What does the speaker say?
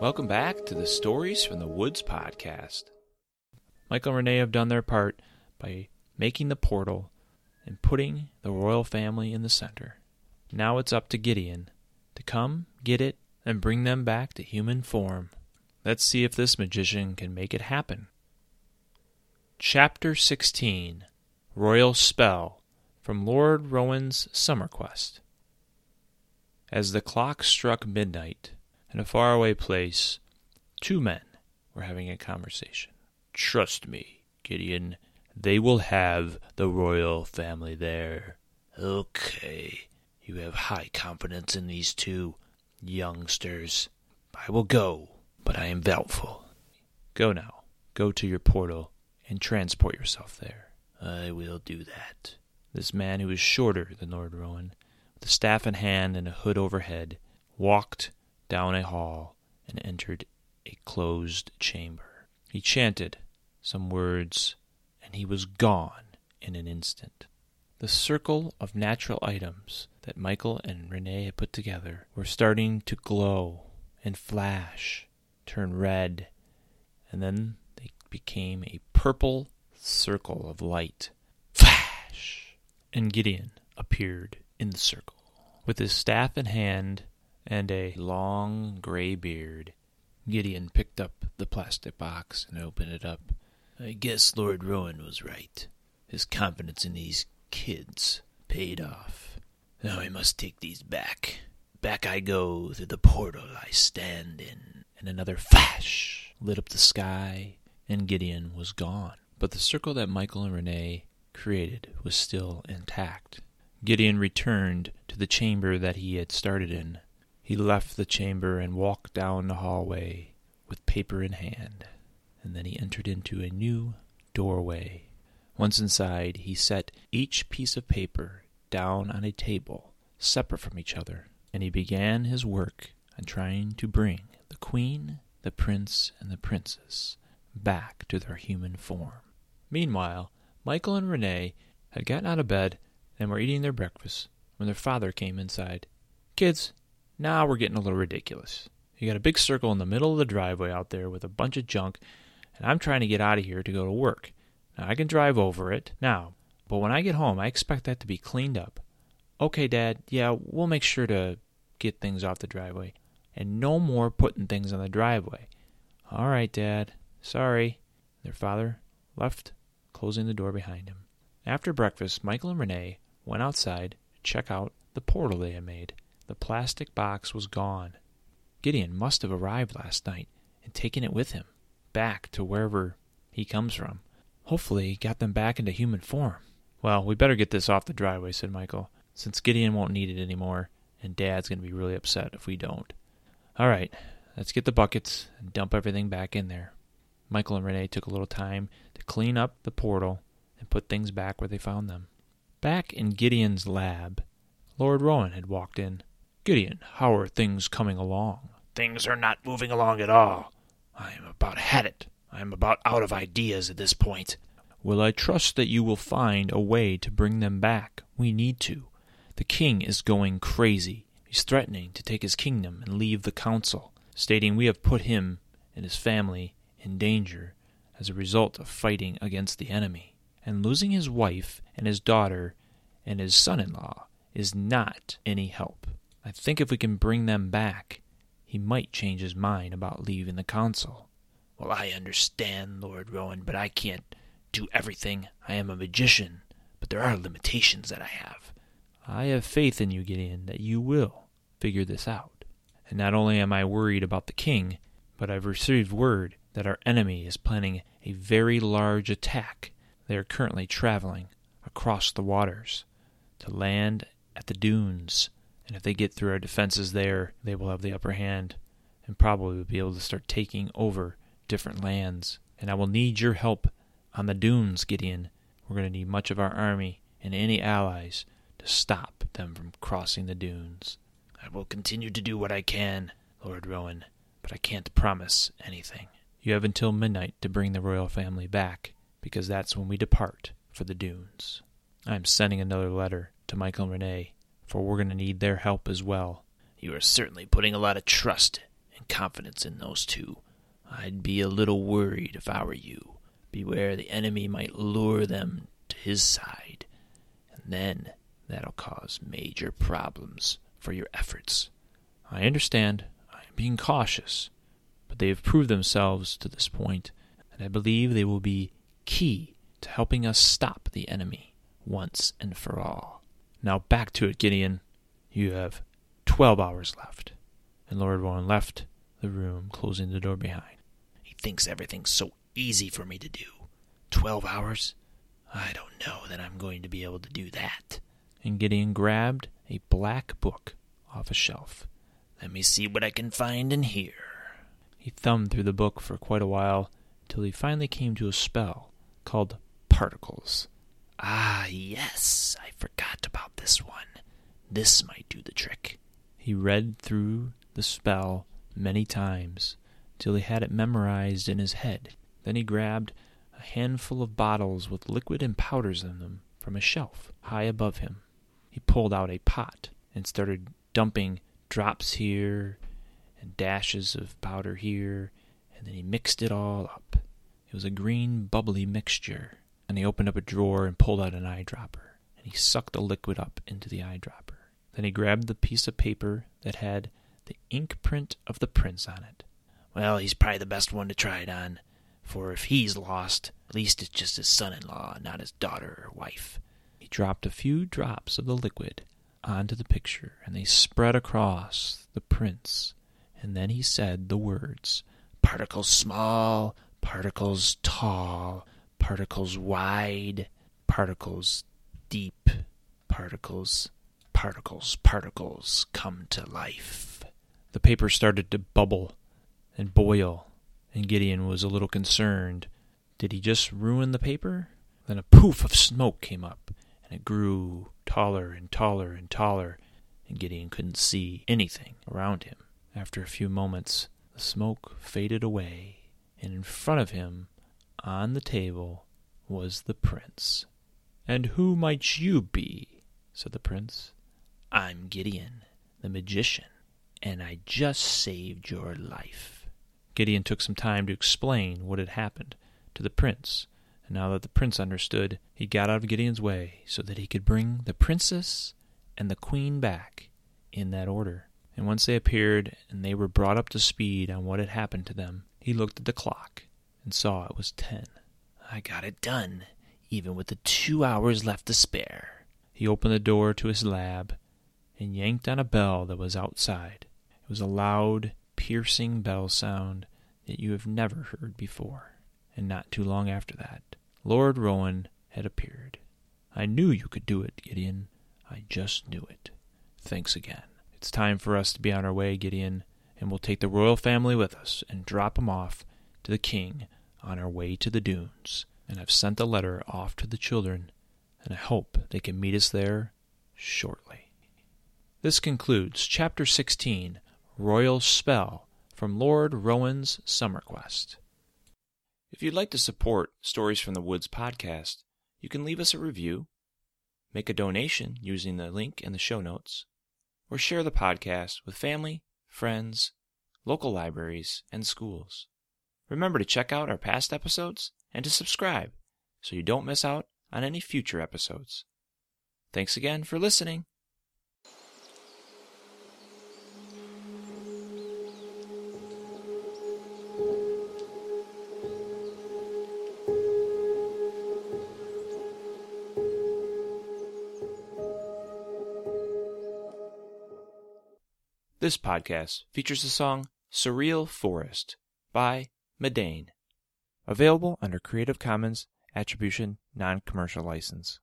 Welcome back to the Stories from the Woods podcast. Michael and Renee have done their part by making the portal and putting the royal family in the center. Now it's up to Gideon to come, get it, and bring them back to human form. Let's see if this magician can make it happen. Chapter 16 Royal Spell from Lord Rowan's Summer Quest. As the clock struck midnight, in a faraway place, two men were having a conversation. Trust me, Gideon, they will have the royal family there. Okay, you have high confidence in these two youngsters. I will go, but I am doubtful. Go now. Go to your portal and transport yourself there. I will do that. This man, who was shorter than Lord Rowan, with a staff in hand and a hood overhead, walked down a hall and entered a closed chamber. He chanted some words, and he was gone in an instant. The circle of natural items that Michael and Renee had put together were starting to glow and flash, turn red, and then they became a purple circle of light. Flash! And Gideon appeared in the circle. With his staff in hand and a long gray beard, Gideon picked up the plastic box and opened it up. I guess Lord Rowan was right. His confidence in these kids paid off. Now I must take these back. Back I go through the portal I stand in. And another flash lit up the sky, and Gideon was gone. But the circle that Michael and Renee created was still intact. Gideon returned to the chamber that he had started in. He left the chamber and walked down the hallway with paper in hand, and then he entered into a new doorway. Once inside, he set each piece of paper down on a table, separate from each other, and he began his work on trying to bring the queen, the prince, and the princess back to their human form. Meanwhile, Michael and Renee had gotten out of bed and were eating their breakfast when their father came inside. Kids, now we're getting a little ridiculous. You got a big circle in the middle of the driveway out there with a bunch of junk, and I'm trying to get out of here to go to work. Now, I can drive over it now, but when I get home, I expect that to be cleaned up. Okay, Dad, yeah, we'll make sure to get things off the driveway. And no more putting things on the driveway. All right, Dad. Sorry. Their father left, closing the door behind him. After breakfast, Michael and Renee went outside to check out the portal they had made. The plastic box was gone. Gideon must have arrived last night and taken it with him, back to wherever he comes from. Hopefully, he got them back into human form. Well, we better get this off the driveway, said Michael, since Gideon won't need it anymore, and Dad's going to be really upset if we don't. All right, let's get the buckets and dump everything back in there. Michael and Renee took a little time to clean up the portal and put things back where they found them. Back in Gideon's lab, Lord Rowan had walked in. Gideon, how are things coming along? Things are not moving along at all. I am about had it. I am about out of ideas at this point. Well, I trust that you will find a way to bring them back. We need to. The king is going crazy. He's threatening to take his kingdom and leave the council, stating we have put him and his family in danger as a result of fighting against the enemy. And losing his wife and his daughter and his son in law is not any help. I think if we can bring them back, he might change his mind about leaving the council. Well, I understand, Lord Rowan, but I can't do everything. I am a magician, but there are limitations that I have. I have faith in you, Gideon, that you will figure this out. And not only am I worried about the king, but I've received word that our enemy is planning a very large attack. They are currently traveling across the waters to land at the dunes, and if they get through our defenses there, they will have the upper hand and probably will be able to start taking over different lands. And I will need your help on the dunes, Gideon. We're going to need much of our army and any allies to stop them from crossing the dunes. I will continue to do what I can, Lord Rowan, but I can't promise anything. You have until midnight to bring the royal family back, because that's when we depart for the dunes. I am sending another letter to Michael and Renee, for we're going to need their help as well. You are certainly putting a lot of trust and confidence in those two. I'd be a little worried if I were you. Beware the enemy might lure them to his side, and then that'll cause major problems for your efforts. I understand. I am being cautious, but they have proved themselves to this point, and I believe they will be key to helping us stop the enemy once and for all. Now back to it, Gideon. You have twelve hours left. And Lord Rowan left the room, closing the door behind. He thinks everything's so easy for me to do. Twelve hours? I don't know that I'm going to be able to do that. And Gideon grabbed a black book off a shelf. Let me see what I can find in here. He thumbed through the book for quite a while till he finally came to a spell called Particles. Ah, yes, I forgot this one. This might do the trick. He read through the spell many times till he had it memorized in his head. Then he grabbed a handful of bottles with liquid and powders in them from a shelf high above him. He pulled out a pot and started dumping drops here and dashes of powder here, and then he mixed it all up. It was a green, bubbly mixture, and he opened up a drawer and pulled out an eyedropper, he sucked the liquid up into the eyedropper. Then he grabbed the piece of paper that had the ink print of the prince on it. Well, he's probably the best one to try it on, for if he's lost, at least it's just his son in law, not his daughter or wife. He dropped a few drops of the liquid onto the picture, and they spread across the prince. And then he said the words Particles small, particles tall, particles wide, particles deep, particles, particles, particles come to life. The paper started to bubble and boil, and Gideon was a little concerned. Did he just ruin the paper? Then a poof of smoke came up, and it grew taller and taller and taller, and Gideon couldn't see anything around him. After a few moments, the smoke faded away, and in front of him, on the table, was the prince. And who might you be? said the prince. I'm Gideon, the magician, and I just saved your life. Gideon took some time to explain what had happened to the prince, and now that the prince understood, he got out of Gideon's way so that he could bring the princess and the queen back in that order. And once they appeared and they were brought up to speed on what had happened to them, he looked at the clock and saw it was ten. I got it done, even with the two hours left to spare. He opened the door to his lab and yanked on a bell that was outside. It was a loud, piercing bell sound that you have never heard before. And not too long after that, Lord Rowan had appeared. I knew you could do it, Gideon. I just knew it. Thanks again. It's time for us to be on our way, Gideon, and we'll take the royal family with us and drop 'em off to the king on our way to the dunes. And I've sent a letter off to the children, and I hope they can meet us there shortly. This concludes Chapter 16 Royal Spell from Lord Rowan's Summer Quest. If you'd like to support Stories from the Woods podcast, you can leave us a review, make a donation using the link in the show notes, or share the podcast with family, friends, local libraries, and schools. Remember to check out our past episodes and to subscribe so you don't miss out on any future episodes. Thanks again for listening. This podcast features the song Surreal Forest by Meydän, available under Creative Commons Attribution Non Commercial License.